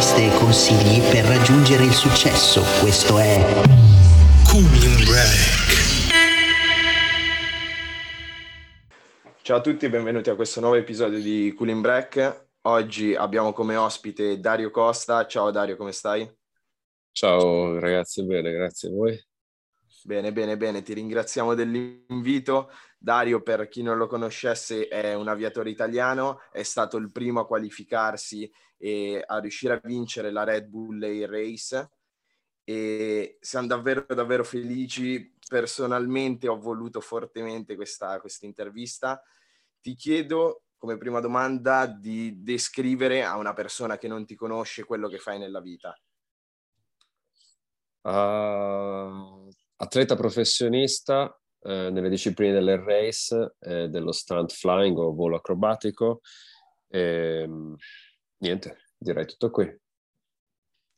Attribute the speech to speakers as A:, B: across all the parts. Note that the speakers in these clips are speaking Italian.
A: interviste e consigli per raggiungere il successo. Questo è Cooling Break.
B: Ciao a tutti e benvenuti a questo nuovo episodio di Cooling Break. Oggi abbiamo come ospite Dario Costa. Ciao Dario, come stai?
C: Ciao ragazzi, bene, grazie a voi.
B: Bene, bene, bene, ti ringraziamo dell'invito. Dario, per chi non lo conoscesse, è un aviatore italiano, è stato il primo a qualificarsi e a riuscire a vincere la Red Bull Air Race e siamo davvero, davvero felici. Personalmente ho voluto fortemente questa, intervista. Ti chiedo come prima domanda di descrivere a una persona che non ti conosce quello che fai nella vita.
C: Uh, atleta professionista eh, nelle discipline dell'air race, eh, dello stunt flying o volo acrobatico. Ehm, niente, direi tutto qui.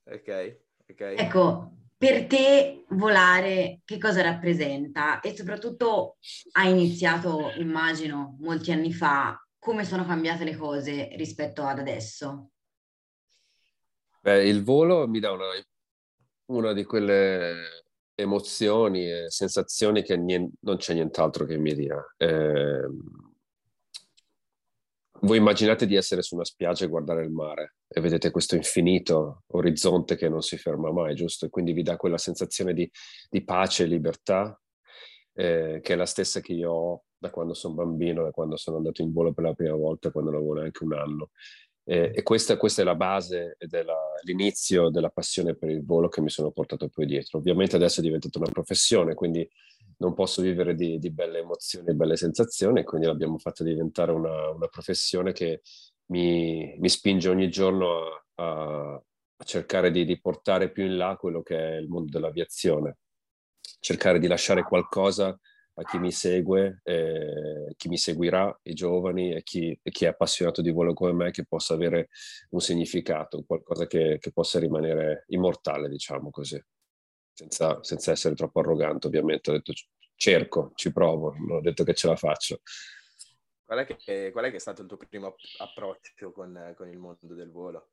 B: Ok, ok.
D: Ecco, per te volare che cosa rappresenta? E soprattutto hai iniziato, immagino, molti anni fa, come sono cambiate le cose rispetto ad adesso?
C: Beh, il volo mi dà una, una di quelle emozioni e sensazioni che niente, non c'è nient'altro che mi dia. Eh, voi immaginate di essere su una spiaggia e guardare il mare e vedete questo infinito orizzonte che non si ferma mai, giusto? E quindi vi dà quella sensazione di, di pace e libertà, eh, che è la stessa che io ho da quando sono bambino, da quando sono andato in volo per la prima volta, quando lavoro anche un anno. Eh, e questa, questa, è la base ed è l'inizio della passione per il volo che mi sono portato poi dietro. Ovviamente adesso è diventata una professione, quindi non posso vivere di, di belle emozioni e belle sensazioni, quindi l'abbiamo fatta diventare una, una professione che mi, mi, spinge ogni giorno a, a, cercare di, di portare più in là quello che è il mondo dell'aviazione, cercare di lasciare qualcosa a chi mi segue, eh, chi mi seguirà, i giovani e chi, e chi, è appassionato di volo come me, che possa avere un significato, qualcosa che, che possa rimanere immortale, diciamo così, senza, senza, essere troppo arrogante ovviamente. Ho detto cerco, ci provo, non ho detto che ce la faccio.
B: Qual è che, qual è, che è stato il tuo primo approccio con, con il mondo del volo?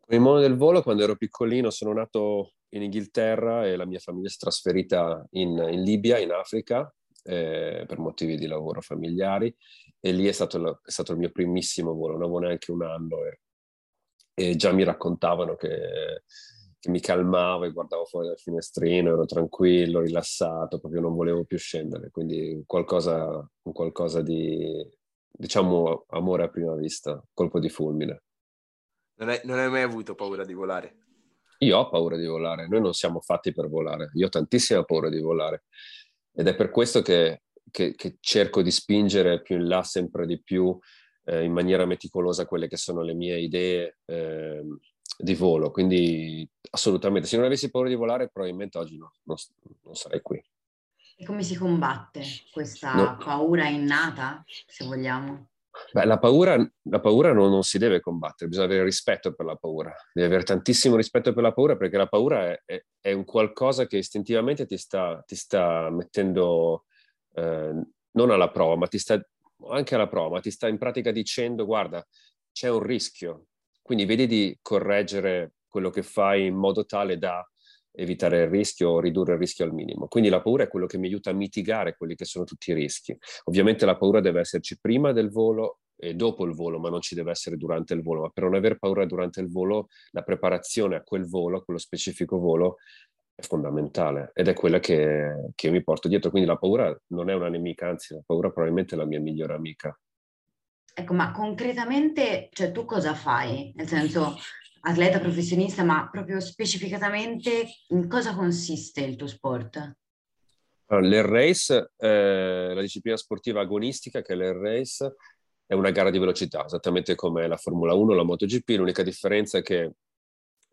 C: Con il mondo del volo, quando ero piccolino, sono nato in Inghilterra e la mia famiglia si è trasferita in, in Libia, in Africa, eh, per motivi di lavoro familiari e lì è stato, il, è stato il mio primissimo volo, non avevo neanche un anno e, e già mi raccontavano che, che, mi calmavo e guardavo fuori dal finestrino, ero tranquillo, rilassato, proprio non volevo più scendere, quindi qualcosa, qualcosa di, diciamo, amore a prima vista, colpo di fulmine.
B: Non hai, non hai mai avuto paura di volare?
C: Io ho paura di volare, noi non siamo fatti per volare, io ho tantissima paura di volare ed è per questo che, che, che cerco di spingere più in là sempre di più eh, in maniera meticolosa quelle che sono le mie idee eh, di volo, quindi assolutamente, se non avessi paura di volare probabilmente oggi no, non, non sarei qui.
D: E come si combatte questa no. paura innata, se vogliamo?
C: Beh, la paura, la paura non, non, si deve combattere, bisogna avere rispetto per la paura, devi avere tantissimo rispetto per la paura perché la paura è, è, è un qualcosa che istintivamente ti sta, ti sta mettendo eh, non alla prova, ma ti sta anche alla prova, ma ti sta in pratica dicendo guarda, c'è un rischio, quindi vedi di correggere quello che fai in modo tale da evitare il rischio o ridurre il rischio al minimo. Quindi la paura è quello che mi aiuta a mitigare quelli che sono tutti i rischi. Ovviamente la paura deve esserci prima del volo e dopo il volo, ma non ci deve essere durante il volo. Ma per non aver paura durante il volo, la preparazione a quel volo, a quello specifico volo, è fondamentale ed è quella che, che mi porto dietro. Quindi la paura non è una nemica, anzi la paura probabilmente è la mia migliore amica.
D: Ecco, ma concretamente, cioè tu cosa fai? Nel senso, atleta professionista, ma proprio specificatamente in cosa consiste il tuo sport?
C: L'air race, eh, la disciplina sportiva agonistica che è l'air race, è una gara di velocità, esattamente come la Formula 1 o la MotoGP. L'unica differenza è che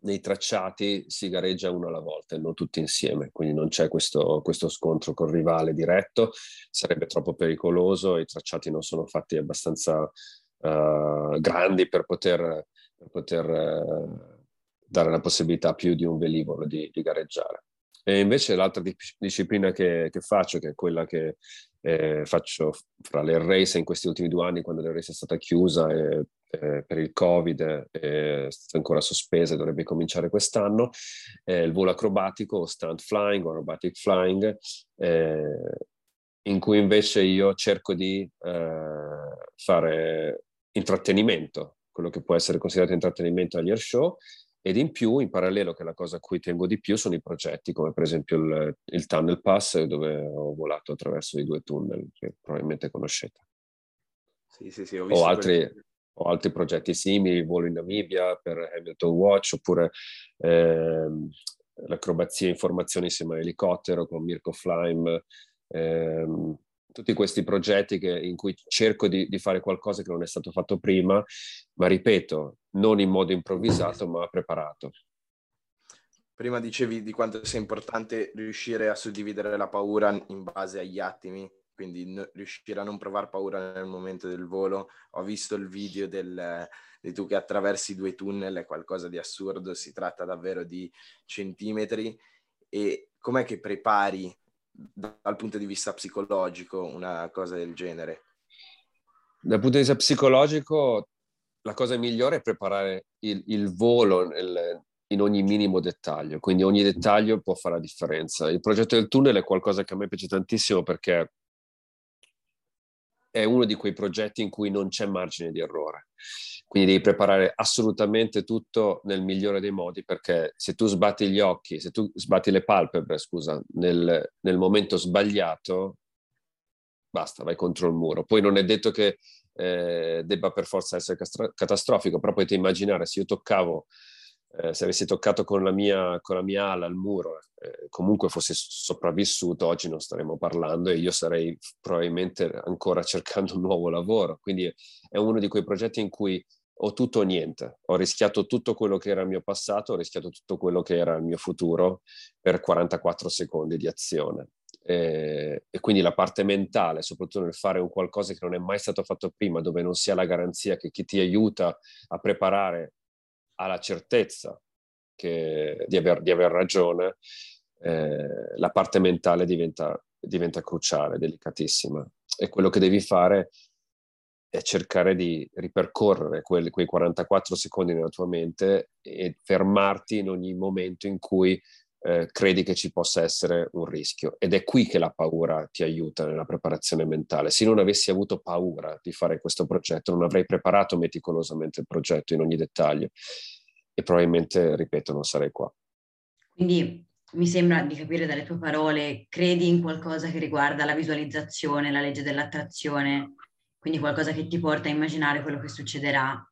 C: nei tracciati si gareggia uno alla volta e non tutti insieme, quindi non c'è questo, questo scontro col rivale diretto, sarebbe troppo pericoloso, i tracciati non sono fatti abbastanza uh, grandi per poter per poter eh, dare la possibilità a più di un velivolo di, di gareggiare. E invece l'altra di- disciplina che, che, faccio, che è quella che eh, faccio fra le race in questi ultimi due anni, quando la race è stata chiusa, e eh, per il Covid è stata ancora sospesa e dovrebbe cominciare quest'anno, eh, il volo acrobatico o stunt flying o aerobatic flying, eh, in cui invece io cerco di eh, fare intrattenimento, quello che può essere considerato intrattenimento agli air show, ed in più, in parallelo, che è la cosa a cui tengo di più, sono i progetti, come per esempio il, il Tunnel Pass, dove ho volato attraverso i due tunnel, che probabilmente conoscete.
B: Sì, sì, sì,
C: ho, ho altri, ho altri progetti simili, volo in Namibia per Hamilton Watch, oppure ehm, l'acrobazia in formazione insieme all'elicottero con Mirko Flyme, ehm, tutti questi progetti che, in cui cerco di, di, fare qualcosa che non è stato fatto prima, ma ripeto, non in modo improvvisato, ma preparato.
B: Prima dicevi di quanto sia importante riuscire a suddividere la paura in base agli attimi, quindi riuscire a non provare paura nel momento del volo. Ho visto il video del, di tu che attraversi due tunnel, è qualcosa di assurdo, si tratta davvero di centimetri. E com'è che prepari dal punto di vista psicologico una cosa del genere?
C: Dal punto di vista psicologico, la cosa migliore è preparare il, il volo nel, in ogni minimo dettaglio, quindi ogni dettaglio può fare la differenza. Il progetto del tunnel è qualcosa che a me piace tantissimo perché è uno di quei progetti in cui non c'è margine di errore. Quindi devi preparare assolutamente tutto nel migliore dei modi perché se tu sbatti gli occhi, se tu sbatti le palpebre, scusa, nel, nel momento sbagliato, basta, vai contro il muro. Poi non è detto che eh, debba per forza essere catastrofico, però potete immaginare se io toccavo eh, se avessi toccato con la mia, con la mia ala al muro, eh, comunque fossi sopravvissuto, oggi non staremmo parlando e io sarei probabilmente ancora cercando un nuovo lavoro. Quindi è uno di quei progetti in cui ho tutto o niente. Ho rischiato tutto quello che era il mio passato, ho rischiato tutto quello che era il mio futuro per 44 secondi di azione. E, e, quindi la parte mentale, soprattutto nel fare un qualcosa che non è mai stato fatto prima, dove non si ha la garanzia che chi ti aiuta a preparare ha la certezza che, di, aver, di, aver, ragione, eh, la parte mentale diventa, diventa cruciale, delicatissima. E quello che devi fare è cercare di ripercorrere quelli, quei 44 secondi nella tua mente e fermarti in ogni momento in cui eh, credi che ci possa essere un rischio. Ed è qui che la paura ti aiuta nella preparazione mentale. Se non avessi avuto paura di fare questo progetto, non avrei preparato meticolosamente il progetto in ogni dettaglio e probabilmente, ripeto, non sarei qua.
D: Quindi mi sembra di capire dalle tue parole, credi in qualcosa che riguarda la visualizzazione, la legge dell'attrazione, quindi qualcosa che ti porta a immaginare quello che succederà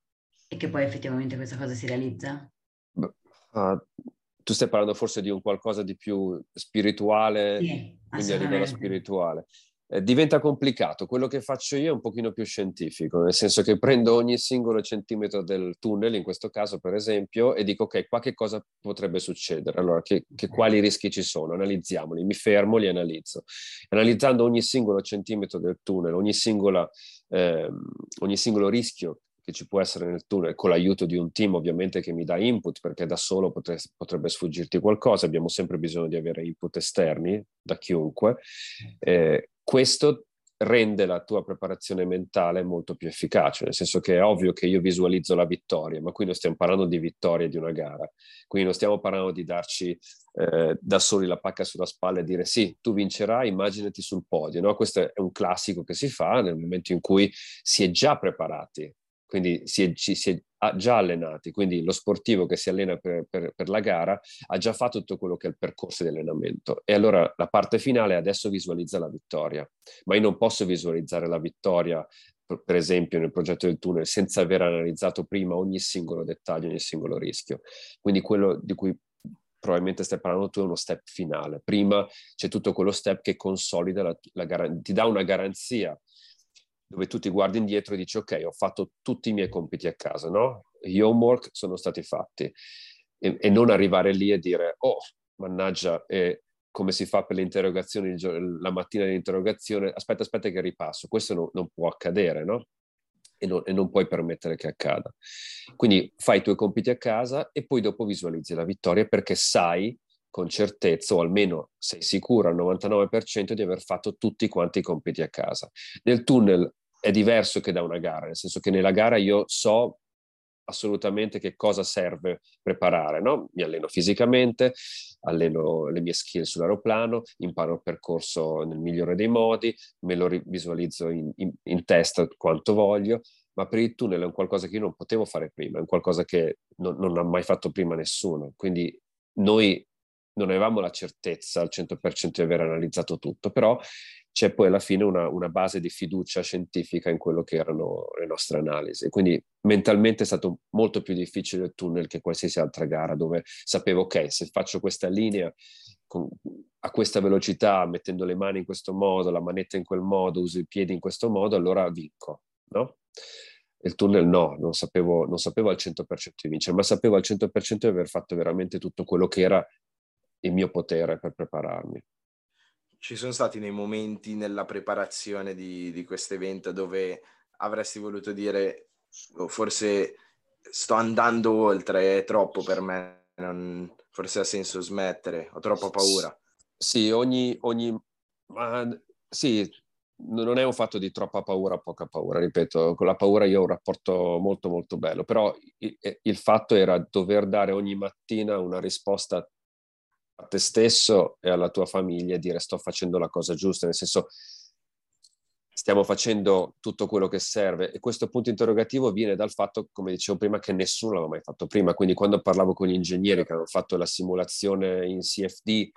D: e che poi effettivamente questa cosa si realizza?
C: Uh, tu stai parlando forse di un qualcosa di più spirituale, sì, quindi a livello spirituale. Eh, diventa complicato. Quello che faccio io è un pochino più scientifico, nel senso che prendo ogni singolo centimetro del tunnel, in questo caso per esempio, e dico ok, qua che cosa potrebbe succedere? Allora, che, che quali rischi ci sono? Analizziamoli, mi fermo, li analizzo. Analizzando ogni singolo centimetro del tunnel, ogni, singola, eh, ogni singolo rischio che ci può essere nel tunnel, con l'aiuto di un team ovviamente che mi dà input, perché da solo potre, potrebbe sfuggirti qualcosa, abbiamo sempre bisogno di avere input esterni da chiunque. Eh, questo rende la tua preparazione mentale molto più efficace, nel senso che è ovvio che io visualizzo la vittoria, ma qui non stiamo parlando di vittoria di una gara, quindi non stiamo parlando di darci eh, da soli la pacca sulla spalla e dire sì, tu vincerai, immaginati sul podio, no? Questo è un classico che si fa nel momento in cui si è già preparati quindi si è, ci, si è già allenati, quindi lo sportivo che si allena per, per, per, la gara ha già fatto tutto quello che è il percorso di allenamento e allora la parte finale adesso visualizza la vittoria, ma io non posso visualizzare la vittoria per esempio nel progetto del tunnel senza aver analizzato prima ogni singolo dettaglio, ogni singolo rischio. Quindi quello di cui probabilmente stai parlando tu è uno step finale. Prima c'è tutto quello step che consolida la, la ti dà una garanzia dove tu ti guardi indietro e dici ok, ho fatto tutti i miei compiti a casa, no? Gli homework sono stati fatti e, e non arrivare lì e dire oh, mannaggia, eh, come si fa per le interrogazioni la mattina dell'interrogazione, aspetta, aspetta che ripasso, questo no, non può accadere, no? E non, e non, puoi permettere che accada. Quindi fai i tuoi compiti a casa e poi dopo visualizzi la vittoria perché sai con certezza, o almeno sei sicuro al 99% di aver fatto tutti quanti i compiti a casa. Nel tunnel è diverso che da una gara, nel senso che nella gara io so assolutamente che cosa serve preparare, no? Mi alleno fisicamente, alleno le mie skill sull'aeroplano, imparo il percorso nel migliore dei modi, me lo visualizzo in, in, in testa quanto voglio, ma per il tunnel è un qualcosa che io non potevo fare prima, è un qualcosa che non, non ha mai fatto prima nessuno. Quindi noi non avevamo la certezza al 100% di aver analizzato tutto, però c'è poi alla fine una, una, base di fiducia scientifica in quello che erano le nostre analisi. Quindi mentalmente è stato molto più difficile il tunnel che qualsiasi altra gara, dove sapevo, ok, se faccio questa linea con, a questa velocità, mettendo le mani in questo modo, la manetta in quel modo, uso i piedi in questo modo, allora vinco, no? Il tunnel no, non sapevo, non sapevo al 100% di vincere, ma sapevo al 100% di aver fatto veramente tutto quello che era il mio potere per prepararmi.
B: Ci sono stati dei momenti nella preparazione di, di questo evento dove avresti voluto dire oh, forse sto andando oltre, è troppo per me, non, forse ha senso smettere, ho troppa paura.
C: Sì, ogni, ogni ma, sì, non è un fatto di troppa paura poca paura, ripeto, con la paura io ho un rapporto molto molto bello, però il, il fatto era dover dare ogni mattina una risposta a te stesso e alla tua famiglia e dire sto facendo la cosa giusta, nel senso stiamo facendo tutto quello che serve. E questo punto interrogativo viene dal fatto, come dicevo prima, che nessuno l'aveva mai fatto prima, quindi quando parlavo con gli ingegneri che hanno fatto la simulazione in CFD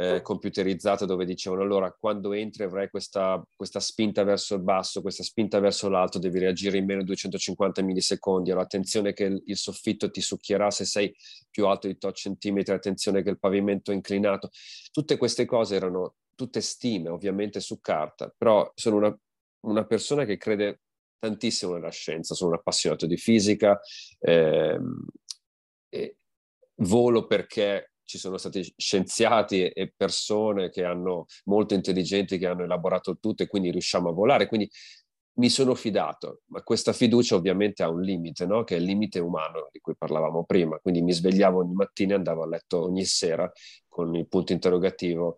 C: eh, computerizzata dove dicevano allora quando entri avrai questa, questa, spinta verso il basso, questa spinta verso l'alto, devi reagire in meno di 250 millisecondi, allora attenzione che il, il soffitto ti succhierà se sei più alto di 8 centimetri, attenzione che il pavimento è inclinato. Tutte queste cose erano tutte stime ovviamente su carta, però sono una, una persona che crede tantissimo nella scienza, sono un appassionato di fisica, ehm, volo perché ci sono stati scienziati e persone che hanno molto intelligenti che hanno elaborato tutto e quindi riusciamo a volare. Quindi mi sono fidato, ma questa fiducia ovviamente ha un limite, no? che è il limite umano di cui parlavamo prima. Quindi mi svegliavo ogni mattina e andavo a letto ogni sera con il punto interrogativo.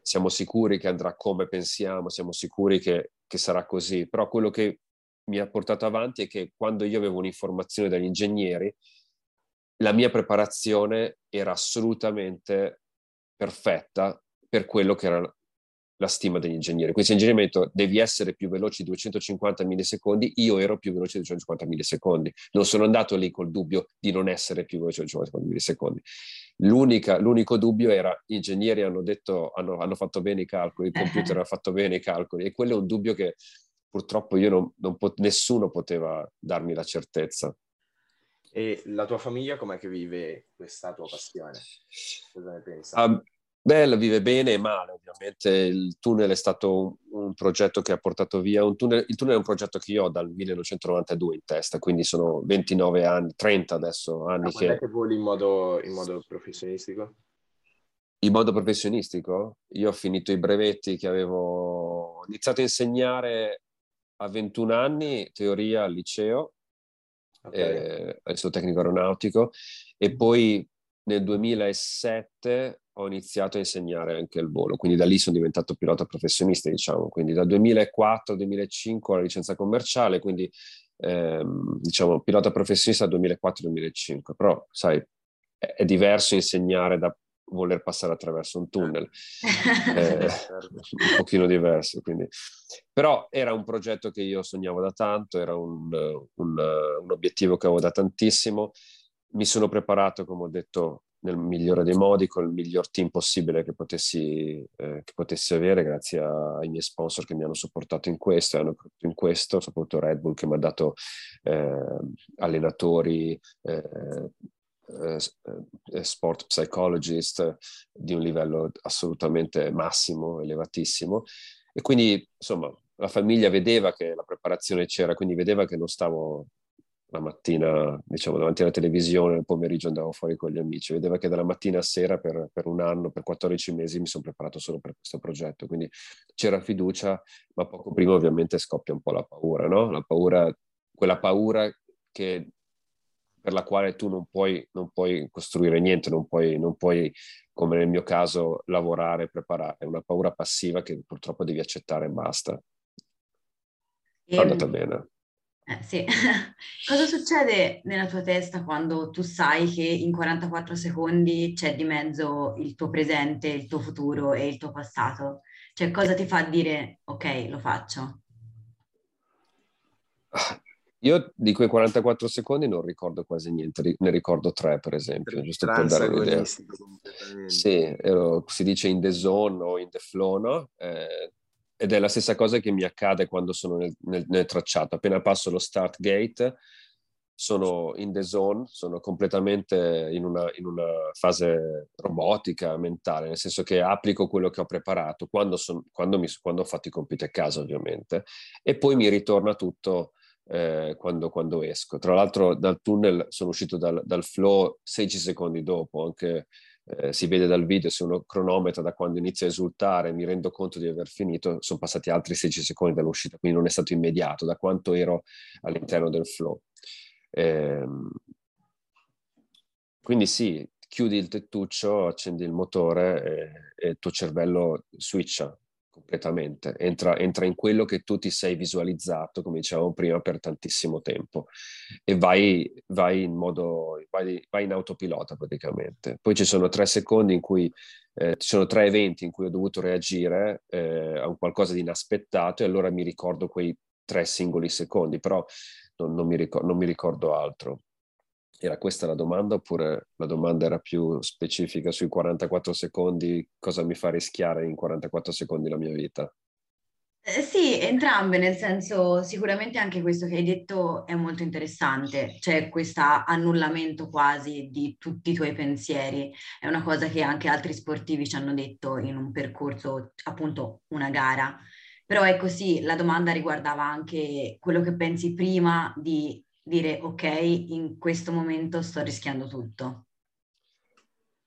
C: Siamo sicuri che andrà come pensiamo, siamo sicuri che, che sarà così, però quello che mi ha portato avanti è che quando io avevo un'informazione dagli ingegneri, la mia preparazione era assolutamente perfetta per quello che era la stima degli ingegneri. Questi ingegneri mi hanno detto devi essere più veloce di 250 millisecondi, io ero più veloce di 250 millisecondi. Non sono andato lì col dubbio di non essere più veloce di 250 millisecondi. l'unico dubbio era gli ingegneri hanno detto, hanno, hanno fatto bene i calcoli, il computer ha fatto bene i calcoli e quello è un dubbio che purtroppo io non, non pot- nessuno poteva darmi la certezza.
B: E la tua famiglia com'è che vive questa tua passione? Cosa ne pensi?
C: Um, beh, vive bene e male, ovviamente. Il tunnel è stato un, un progetto che ha portato via un tunnel. Il tunnel è un progetto che io ho dal 1992 in testa, quindi sono 29 anni, 30 adesso anni
B: ah, che... che voli in modo, in modo professionistico?
C: In modo professionistico? Io ho finito i brevetti che avevo iniziato a insegnare a 21 anni, teoria al liceo, okay. eh, tecnico aeronautico. E poi nel 2007 ho iniziato a insegnare anche il volo, quindi da lì sono diventato pilota professionista, diciamo, quindi dal 2004-2005 ho la licenza commerciale, quindi ehm, diciamo pilota professionista dal 2004-2005, però sai, è diverso insegnare da voler passare attraverso un tunnel, eh, un pochino diverso. Quindi. Però era un progetto che io sognavo da tanto, era un, un, un obiettivo che avevo da tantissimo. Mi sono preparato, come ho detto, nel migliore dei modi, con il miglior team possibile che potessi, eh, che potessi avere, grazie ai miei sponsor che mi hanno supportato in questo, hanno in questo, soprattutto Red Bull che mi ha dato eh, allenatori, eh, eh, eh, sport psychologist di un livello assolutamente massimo, elevatissimo. E quindi, insomma, la famiglia vedeva che la preparazione c'era, quindi vedeva che non stavo la mattina, diciamo, davanti alla televisione, il pomeriggio andavo fuori con gli amici, vedeva che dalla mattina a sera per, per un anno, per 14 mesi mi sono preparato solo per questo progetto, quindi c'era fiducia, ma poco prima ovviamente scoppia un po' la paura, no? La paura, quella paura che per la quale tu non puoi, non puoi costruire niente, non puoi, non puoi, come nel mio caso, lavorare, preparare. È una paura passiva che purtroppo devi accettare e basta. È andata bene.
D: Eh, sì. Cosa succede nella tua testa quando tu sai che in 44 secondi c'è di mezzo il tuo presente, il tuo futuro e il tuo passato? Cioè, cosa ti fa dire ok, lo faccio?
C: Io di quei 44 secondi non ricordo quasi niente, ne ricordo tre per esempio, giusto per dare un'idea. Sì, ero, si dice in the zone o in the flow, no? Eh, ed è la stessa cosa che mi accade quando sono nel, nel, nel, tracciato. Appena passo lo start gate, sono in the zone, sono completamente in una, in una fase robotica, mentale, nel senso che applico quello che ho preparato quando, son, quando, mi, quando ho fatto i compiti a casa, ovviamente, e poi mi ritorna tutto eh, quando, quando, esco. Tra l'altro dal tunnel sono uscito dal, dal flow 16 secondi dopo, anche eh, si vede dal video, se uno cronometra da quando inizio a esultare mi rendo conto di aver finito, sono passati altri 16 secondi dall'uscita, quindi non è stato immediato da quanto ero all'interno del flow. Eh, quindi sì, chiudi il tettuccio, accendi il motore e, e il tuo cervello switcha completamente, entra, entra, in quello che tu ti sei visualizzato, come dicevamo prima, per tantissimo tempo e vai, vai in modo, vai, vai, in autopilota praticamente. Poi ci sono tre secondi in cui, eh, ci sono tre eventi in cui ho dovuto reagire eh, a un qualcosa di inaspettato e allora mi ricordo quei tre singoli secondi, però non, non, mi, ricordo, non mi ricordo altro. Era questa la domanda oppure la domanda era più specifica sui 44 secondi, cosa mi fa rischiare in 44 secondi la mia vita?
D: Eh, sì, entrambe, nel senso sicuramente anche questo che hai detto è molto interessante, cioè questo annullamento quasi di tutti i tuoi pensieri, è una cosa che anche altri sportivi ci hanno detto in un percorso, appunto una gara, però è così, la domanda riguardava anche quello che pensi prima di dire ok, in questo momento sto rischiando tutto?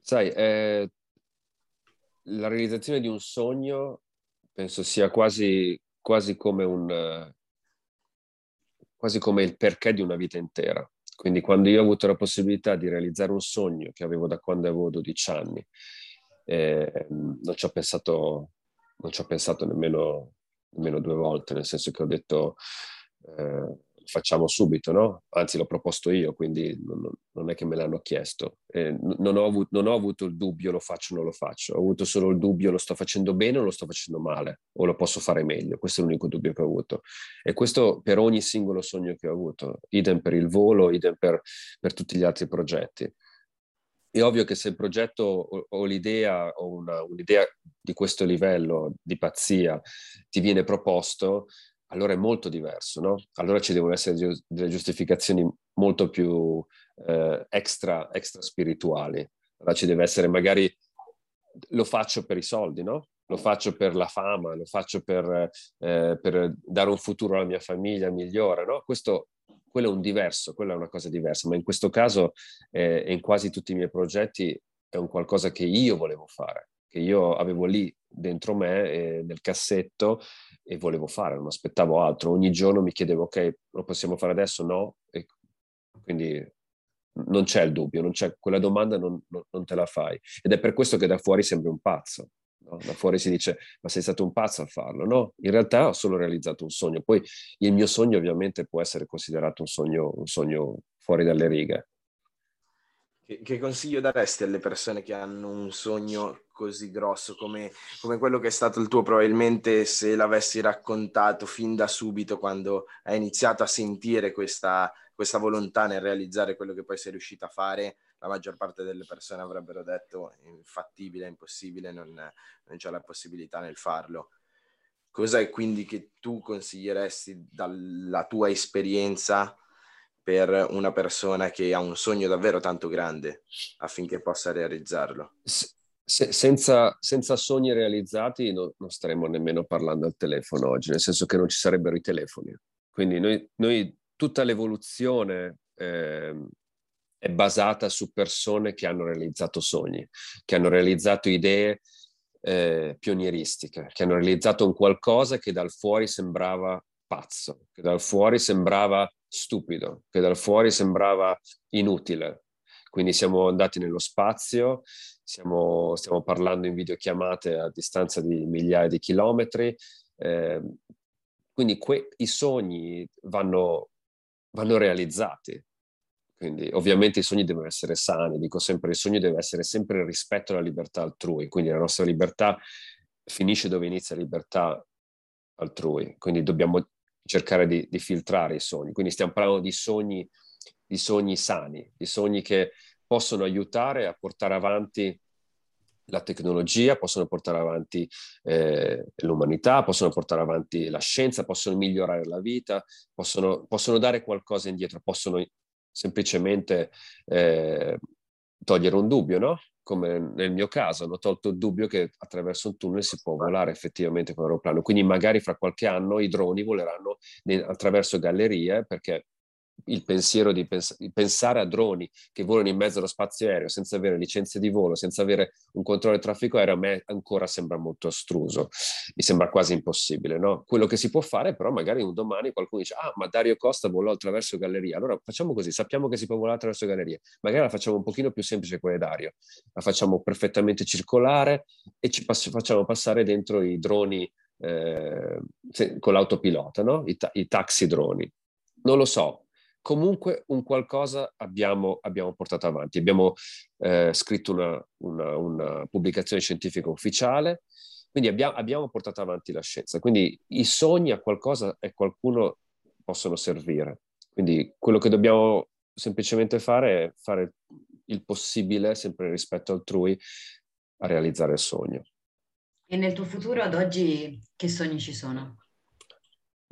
C: Sai, eh, la realizzazione di un sogno penso sia quasi, quasi come un quasi come il perché di una vita intera. Quindi quando io ho avuto la possibilità di realizzare un sogno che avevo da quando avevo 12 anni, eh, non ci ho pensato, non ci ho pensato nemmeno, nemmeno due volte, nel senso che ho detto eh, facciamo subito, no? Anzi, l'ho proposto io, quindi non, non è che me l'hanno chiesto. Eh, non, ho avuto, non, ho avuto, il dubbio lo faccio o non lo faccio, ho avuto solo il dubbio lo sto facendo bene o lo sto facendo male, o lo posso fare meglio. Questo è l'unico dubbio che ho avuto. E questo per ogni singolo sogno che ho avuto, idem per il volo, idem per, per tutti gli altri progetti. È ovvio che se il progetto o, o l'idea o una, un'idea di questo livello di pazzia ti viene proposto, allora è molto diverso, no? Allora ci devono essere delle giustificazioni molto più eh, extra, extra spirituali. Allora ci deve essere magari, lo faccio per i soldi, no? Lo faccio per la fama, lo faccio per, eh, per dare un futuro alla mia famiglia migliore, no? Questo, quello è un diverso, quella è una cosa diversa, ma in questo caso eh, in quasi tutti i miei progetti è un qualcosa che io volevo fare, che io avevo lì dentro me, eh, nel cassetto, e volevo fare, non aspettavo altro. Ogni giorno mi chiedevo, ok, lo possiamo fare adesso? No? E quindi non c'è il dubbio, non c'è, quella domanda non, non, non, te la fai. Ed è per questo che da fuori sembri un pazzo. No? Da fuori si dice, ma sei stato un pazzo a farlo? No, in realtà ho solo realizzato un sogno. Poi il mio sogno ovviamente può essere considerato un sogno, un sogno fuori dalle righe.
B: Che, che, consiglio daresti alle persone che hanno un sogno così grosso come, come, quello che è stato il tuo? Probabilmente se l'avessi raccontato fin da subito quando hai iniziato a sentire questa, questa volontà nel realizzare quello che poi sei riuscito a fare, la maggior parte delle persone avrebbero detto infattibile, impossibile, non, non c'è la possibilità nel farlo. Cos'è quindi che tu consiglieresti dalla tua esperienza? Per una persona che ha un sogno davvero tanto grande affinché possa realizzarlo.
C: Se, senza, senza, sogni realizzati no, non staremmo nemmeno parlando al telefono oggi, nel senso che non ci sarebbero i telefoni. Quindi noi, noi tutta l'evoluzione eh, è basata su persone che hanno realizzato sogni, che hanno realizzato idee eh, pionieristiche, che hanno realizzato un qualcosa che dal fuori sembrava pazzo, che dal fuori sembrava stupido, che dal fuori sembrava inutile. Quindi siamo andati nello spazio, siamo, stiamo parlando in videochiamate a distanza di migliaia di chilometri, eh, quindi que- i sogni vanno, vanno realizzati. Quindi ovviamente i sogni devono essere sani, dico sempre il sogno deve essere sempre il rispetto alla libertà altrui, quindi la nostra libertà finisce dove inizia la libertà altrui, quindi dobbiamo cercare di, di filtrare i sogni, quindi stiamo parlando di sogni, di sogni sani, di sogni che possono aiutare a portare avanti la tecnologia, possono portare avanti eh, l'umanità, possono portare avanti la scienza, possono migliorare la vita, possono, possono dare qualcosa indietro, possono semplicemente eh, togliere un dubbio, no? Come nel mio caso, hanno tolto il dubbio che attraverso un tunnel si può volare effettivamente con l'aeroplano. Quindi magari fra qualche anno i droni voleranno attraverso gallerie perché il pensiero di, pens- di, pensare a droni che volano in mezzo allo spazio aereo senza avere licenze di volo, senza avere un controllo del traffico aereo, a me ancora sembra molto astruso, mi sembra quasi impossibile. No? Quello che si può fare, però, magari un domani qualcuno dice: Ah, ma Dario Costa volò attraverso Galleria. Allora facciamo così: sappiamo che si può volare attraverso Galleria, magari la facciamo un pochino più semplice come Dario, la facciamo perfettamente circolare e ci pass- facciamo passare dentro i droni. Eh, con l'autopilota, no? I, ta- i taxi droni. Non lo so, comunque un qualcosa abbiamo, abbiamo portato avanti. Abbiamo eh, scritto una, una, una, pubblicazione scientifica ufficiale, quindi abbiamo, abbiamo, portato avanti la scienza. Quindi i sogni a qualcosa e qualcuno possono servire. Quindi quello che dobbiamo semplicemente fare è fare il possibile, sempre rispetto altrui, a realizzare il sogno.
D: E nel tuo futuro ad oggi che sogni ci sono?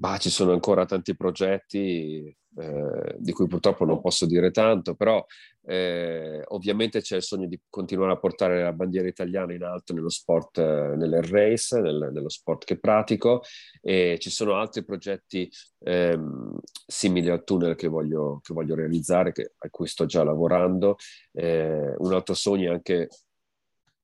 C: Bah, ci sono ancora tanti progetti eh, di cui purtroppo non posso dire tanto, però eh, ovviamente c'è il sogno di continuare a portare la bandiera italiana in alto nello sport, eh, nell'air race, nel, nello sport che pratico e ci sono altri progetti ehm, simili al tunnel che voglio, che voglio realizzare, che, a cui sto già lavorando. Eh, un altro sogno è anche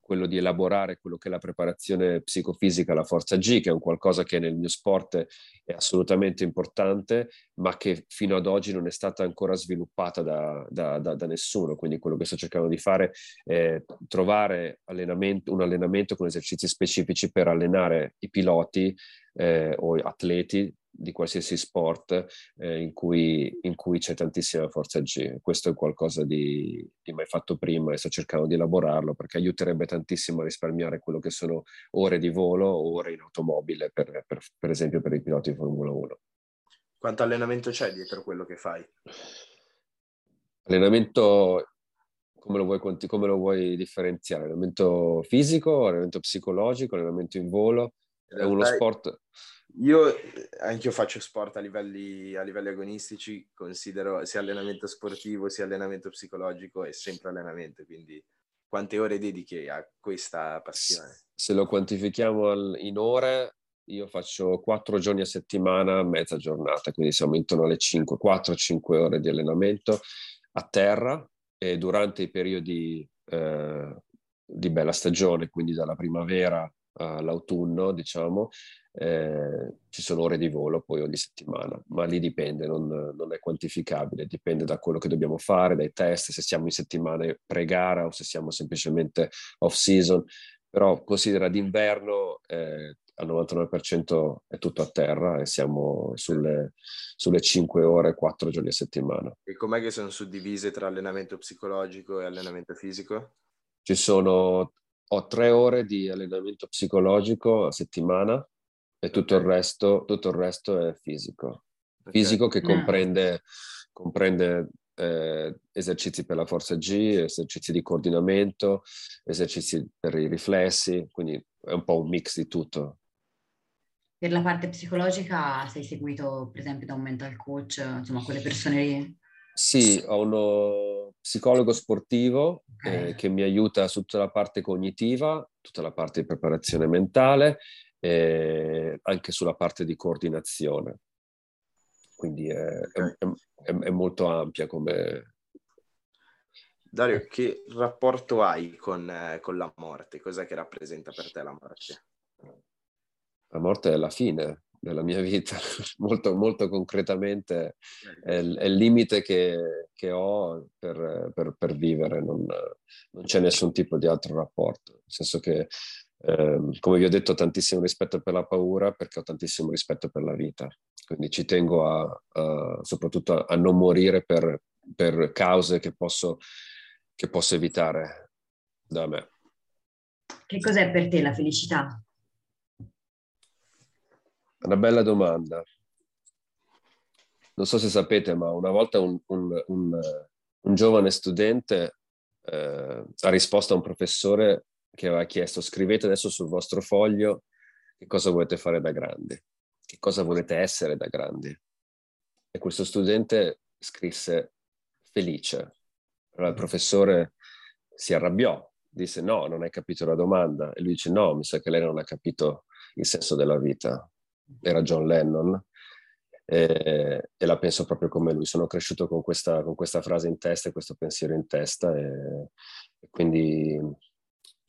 C: quello di elaborare quello che è la preparazione psicofisica alla forza G, che è un qualcosa che nel mio sport è assolutamente importante, ma che fino ad oggi non è stata ancora sviluppata da, da, da, da nessuno. Quindi quello che sto cercando di fare è trovare allenamento, un allenamento con esercizi specifici per allenare i piloti eh, o atleti di qualsiasi sport eh, in, cui, in, cui, c'è tantissima forza G. Questo è qualcosa di, di, mai fatto prima e sto cercando di elaborarlo perché aiuterebbe tantissimo a risparmiare quello che sono ore di volo o ore in automobile, per, per, per esempio per i piloti di Formula 1.
B: Quanto allenamento c'è dietro quello che fai?
C: Allenamento come lo, vuoi, come lo vuoi differenziare? Allenamento fisico, allenamento psicologico, allenamento in volo? È uno sport
B: io anche io faccio sport a livelli, a livelli agonistici, considero sia allenamento sportivo sia allenamento psicologico è sempre allenamento, quindi quante ore dedichi a questa passione?
C: Se lo quantifichiamo in ore, io faccio quattro giorni a settimana, mezza giornata, quindi siamo intorno alle 5, 4-5 ore di allenamento a terra e durante i periodi eh, di bella stagione, quindi dalla primavera all'autunno, diciamo, eh, ci sono ore di volo poi ogni settimana, ma lì dipende, non, non, è quantificabile, dipende da quello che dobbiamo fare, dai test, se siamo in settimane pre-gara o se siamo semplicemente off-season, però considera d'inverno eh, al 99% è tutto a terra e siamo sulle, sulle 5 ore, 4 giorni a settimana.
B: E com'è che sono suddivise tra allenamento psicologico e allenamento fisico?
C: Ci sono, ho tre ore di allenamento psicologico a settimana, e tutto il resto, tutto il resto è fisico. Fisico che comprende, comprende eh, esercizi per la forza G, esercizi di coordinamento, esercizi per i riflessi, quindi è un po' un mix di tutto.
D: Per la parte psicologica sei seguito per esempio da un mental coach, insomma quelle persone lì?
C: Sì, ho uno psicologo sportivo eh, che mi aiuta su tutta la parte cognitiva, tutta la parte di preparazione mentale eh, anche sulla parte di coordinazione. Quindi è, è, è, è molto ampia come...
B: Dario, che rapporto hai con, eh, con la morte? Cos'è che rappresenta per te la morte?
C: La morte è la fine della mia vita, molto, molto concretamente è, è il limite che, che ho per, per, per vivere, non, non, c'è nessun tipo di altro rapporto, nel senso che Eh, come vi ho detto, ho tantissimo rispetto per la paura perché ho tantissimo rispetto per la vita. Quindi ci tengo a, a, soprattutto a, a, non morire per, per cause che posso, che posso evitare da me.
D: Che cos'è per te la felicità?
C: Una bella domanda. Non so se sapete, ma una volta un, un, un, un giovane studente eh, ha risposto a un professore che aveva chiesto scrivete adesso sul vostro foglio che cosa volete fare da grandi, che cosa volete essere da grandi. E questo studente scrisse felice. Allora il professore si arrabbiò, disse no, non hai capito la domanda. E lui dice no, mi sa che lei non ha capito il senso della vita. Era John Lennon e, e, la penso proprio come lui. Sono cresciuto con questa, con questa frase in testa e questo pensiero in testa e, e quindi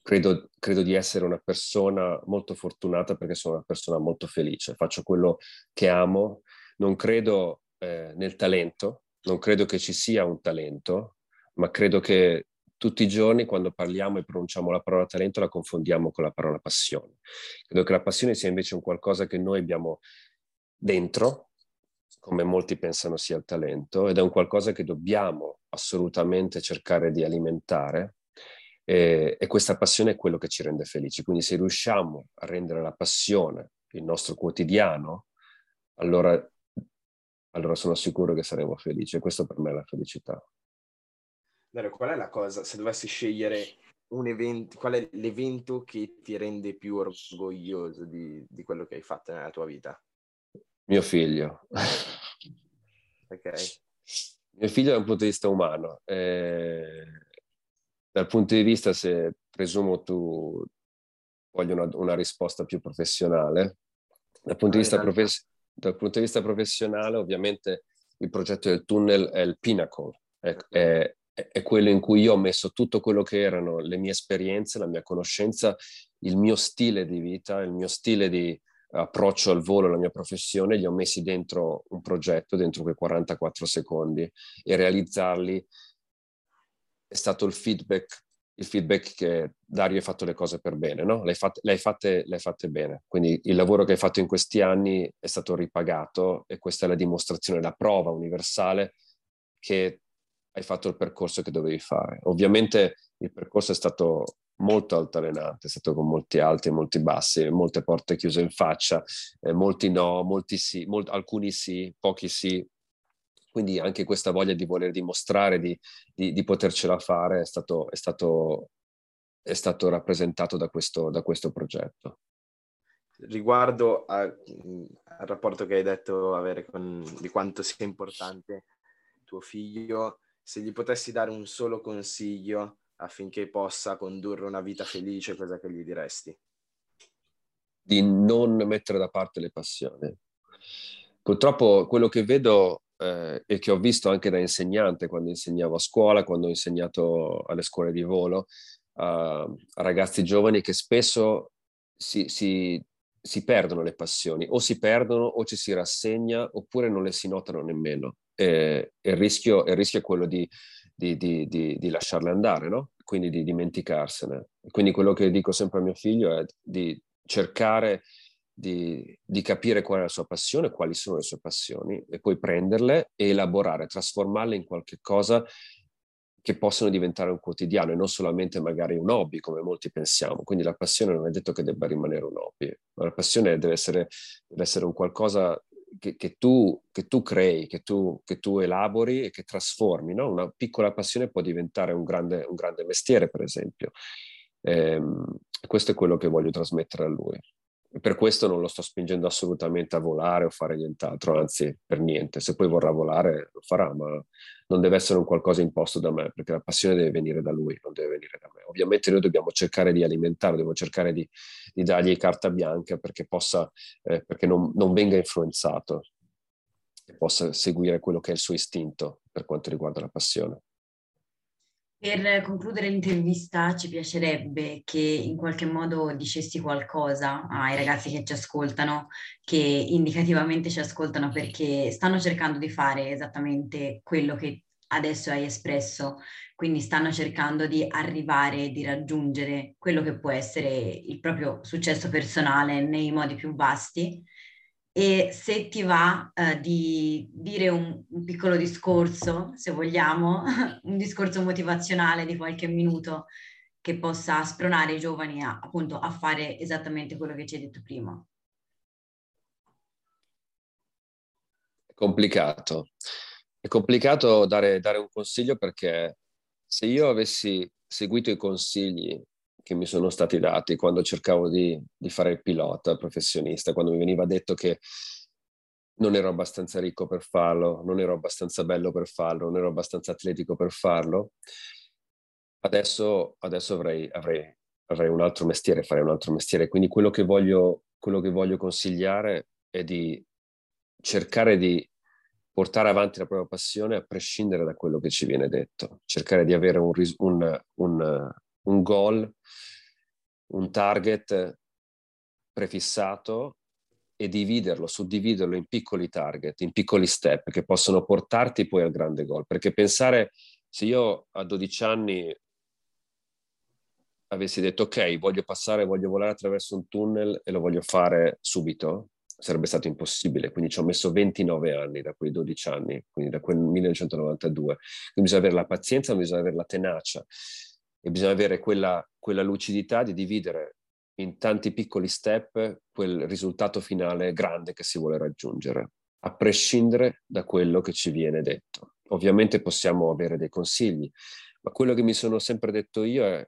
C: credo, credo, di essere una persona molto fortunata perché sono una persona molto felice. Faccio quello che amo, non credo eh, nel talento, non credo che ci sia un talento, ma credo che tutti i giorni quando parliamo e pronunciamo la parola talento la confondiamo con la parola passione. Credo che la passione sia invece un qualcosa che noi abbiamo dentro, come molti pensano sia il talento, ed è un qualcosa che dobbiamo assolutamente cercare di alimentare. E, e questa passione è quello che ci rende felici. Quindi se riusciamo a rendere la passione il nostro quotidiano, allora, allora sono sicuro che saremo felici. E questo per me è la felicità.
B: Dario, qual è la cosa, se dovessi scegliere un evento, qual è l'evento che ti rende più orgoglioso di, di quello che hai fatto nella tua vita?
C: Mio figlio.
B: Ok.
C: Mio figlio da un punto di vista umano. Eh, dal punto di vista, se presumo tu voglia una, una risposta più professionale, dal punto, ah, profes- dal punto, di vista professionale, ovviamente il progetto del tunnel è il pinnacle, è, è, è, quello in cui io ho messo tutto quello che erano le mie esperienze, la mia conoscenza, il mio stile di vita, il mio stile di, approccio al volo, alla mia professione, li ho messi dentro un progetto, dentro quei 44 secondi e realizzarli è stato il feedback, il feedback che Dario hai fatto le cose per bene, no? Le hai, fatte, le, fatte, le fatte bene. Quindi il lavoro che hai fatto in questi anni è stato ripagato e questa è la dimostrazione, la prova universale che hai fatto il percorso che dovevi fare. Ovviamente il percorso è stato molto altalenante, è stato con molti alti e molti bassi, molte porte chiuse in faccia, eh, molti no, molti sì, molt, alcuni sì, pochi sì. Quindi anche questa voglia di voler dimostrare di, di, di potercela fare è stato, è, stato, è stato, rappresentato da questo, da questo progetto.
B: Riguardo a, al rapporto che hai detto avere con, di quanto sia importante tuo figlio, se gli potessi dare un solo consiglio affinché possa condurre una vita felice, cosa che gli diresti?
C: Di non mettere da parte le passioni. Purtroppo quello che vedo eh, e che ho visto anche da insegnante quando insegnavo a scuola, quando ho insegnato alle scuole di volo, a, a ragazzi giovani che spesso si, si, si perdono le passioni, o si perdono o ci si rassegna oppure non le si notano nemmeno. E, e il, rischio, il rischio è quello di di, di, di, di lasciarle andare, no? Quindi di dimenticarsene. Quindi quello che dico sempre a mio figlio è di cercare di, di, capire qual è la sua passione, quali sono le sue passioni e poi prenderle e elaborare, trasformarle in qualche cosa che possono diventare un quotidiano e non solamente magari un hobby come molti pensiamo. Quindi la passione non è detto che debba rimanere un hobby, ma la passione deve essere, deve essere un qualcosa che, che, tu, che, tu, crei, che tu, che tu, elabori e che trasformi. No? Una piccola passione può diventare un grande, un grande mestiere, per esempio. Ehm, questo è quello che voglio trasmettere a lui. Per questo non lo sto spingendo assolutamente a volare o fare nient'altro, anzi per niente. Se poi vorrà volare lo farà, ma non deve essere un qualcosa imposto da me, perché la passione deve venire da lui, non deve venire da me. Ovviamente noi dobbiamo cercare di alimentarlo, dobbiamo cercare di, di dargli carta bianca perché, possa, eh, perché non, non venga influenzato e possa seguire quello che è il suo istinto per quanto riguarda la passione.
D: Per concludere l'intervista ci piacerebbe che in qualche modo dicessi qualcosa ai ragazzi che ci ascoltano, che indicativamente ci ascoltano perché stanno cercando di fare esattamente quello che adesso hai espresso, quindi stanno cercando di arrivare di raggiungere quello che può essere il proprio successo personale nei modi più vasti. E se ti va eh, di dire un, un, piccolo discorso, se vogliamo, un discorso motivazionale di qualche minuto che possa spronare i giovani a, appunto a fare esattamente quello che ci hai detto prima.
C: Complicato. È complicato dare, dare un consiglio perché se io avessi seguito i consigli che mi sono stati dati quando cercavo di, di, fare il pilota professionista, quando mi veniva detto che non ero abbastanza ricco per farlo, non ero abbastanza bello per farlo, non ero abbastanza atletico per farlo, adesso, adesso avrei, avrei, avrei, un altro mestiere, farei un altro mestiere. Quindi quello che voglio, quello che voglio consigliare è di cercare di portare avanti la propria passione a prescindere da quello che ci viene detto, cercare di avere un, un, un, un goal, un target prefissato e dividerlo, suddividerlo in piccoli target, in piccoli step che possono portarti poi al grande goal. Perché pensare, se io a 12 anni avessi detto ok, voglio passare, voglio volare attraverso un tunnel e lo voglio fare subito, sarebbe stato impossibile. Quindi ci ho messo 29 anni da quei 12 anni, quindi da quel 1992. Quindi bisogna avere la pazienza, bisogna avere la tenacia e bisogna avere quella, quella lucidità di dividere in tanti piccoli step quel risultato finale grande che si vuole raggiungere, a prescindere da quello che ci viene detto. Ovviamente possiamo avere dei consigli, ma quello che mi sono sempre detto io è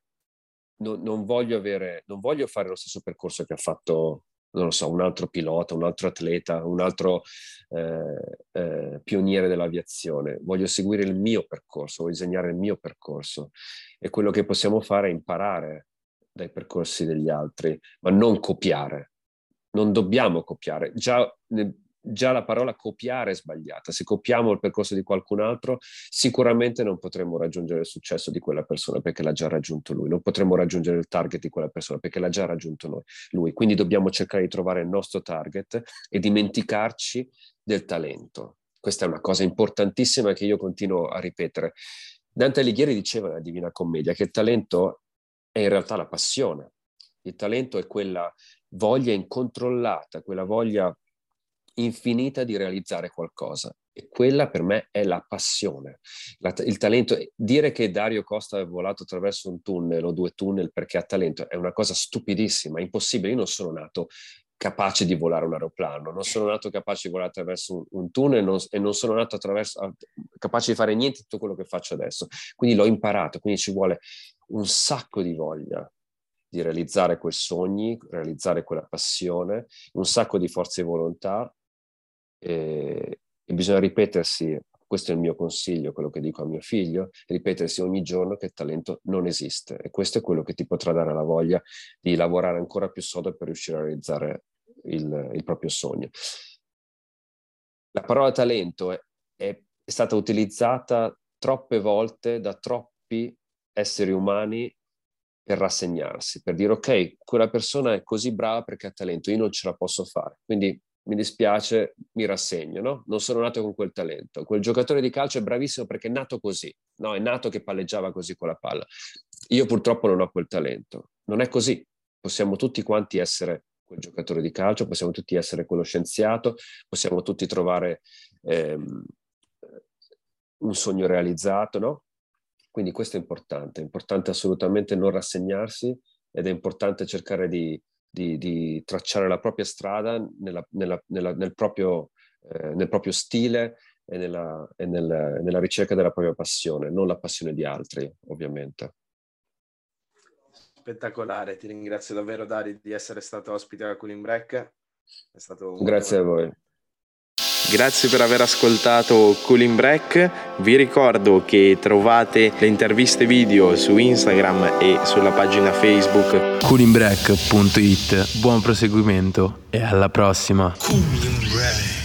C: non, non, voglio, avere, non voglio fare lo stesso percorso che ha fatto non lo so, un altro pilota, un altro atleta, un altro eh, eh, pioniere dell'aviazione. Voglio seguire il mio percorso, voglio disegnare il mio percorso. E quello che possiamo fare è imparare dai percorsi degli altri, ma non copiare. Non dobbiamo copiare. Già già la parola copiare è sbagliata. Se copiamo il percorso di qualcun altro, sicuramente non potremo raggiungere il successo di quella persona perché l'ha già raggiunto lui, non potremo raggiungere il target di quella persona perché l'ha già raggiunto noi, lui. Quindi dobbiamo cercare di trovare il nostro target e dimenticarci del talento. Questa è una cosa importantissima che io continuo a ripetere. Dante Alighieri diceva nella Divina Commedia che il talento è in realtà la passione. Il talento è quella voglia incontrollata, quella voglia infinita di realizzare qualcosa. E quella per me è la passione, la, il talento. Dire che Dario Costa ha volato attraverso un tunnel o due tunnel perché ha talento è una cosa stupidissima, impossibile. Io non sono nato capace di volare un aeroplano, non sono nato capace di volare attraverso un, un tunnel non, e non sono nato capace di fare niente di tutto quello che faccio adesso. Quindi l'ho imparato, quindi ci vuole un sacco di voglia di realizzare quei sogni, realizzare quella passione, un sacco di forza e volontà e, bisogna ripetersi, questo è il mio consiglio, quello che dico a mio figlio, ripetersi ogni giorno che il talento non esiste e questo è quello che ti potrà dare la voglia di lavorare ancora più sodo per riuscire a realizzare il, il proprio sogno. La parola talento è, è stata utilizzata troppe volte da troppi esseri umani per rassegnarsi, per dire ok, quella persona è così brava perché ha talento, io non ce la posso fare. Quindi mi dispiace, mi rassegno, no? Non sono nato con quel talento. Quel giocatore di calcio è bravissimo perché è nato così, no? È nato che palleggiava così con la palla. Io purtroppo non ho quel talento. Non è così. Possiamo tutti quanti essere quel giocatore di calcio, possiamo tutti essere quello scienziato, possiamo tutti trovare ehm, un sogno realizzato, no? Quindi questo è importante, è importante assolutamente non rassegnarsi ed è importante cercare di, di, di tracciare la propria strada nella, nella, nella, nel, proprio, eh, nel, proprio, stile e, nella, e nel, nella ricerca della propria passione, non la passione di altri, ovviamente.
B: Spettacolare, ti ringrazio davvero Dari di essere stato ospite a Cooling Break.
C: Grazie a voi.
B: Grazie per aver ascoltato Cooling Break. Vi ricordo che trovate le interviste video su Instagram e sulla pagina Facebook
E: coolingbreak.it. Buon proseguimento e alla prossima. Cooling Break.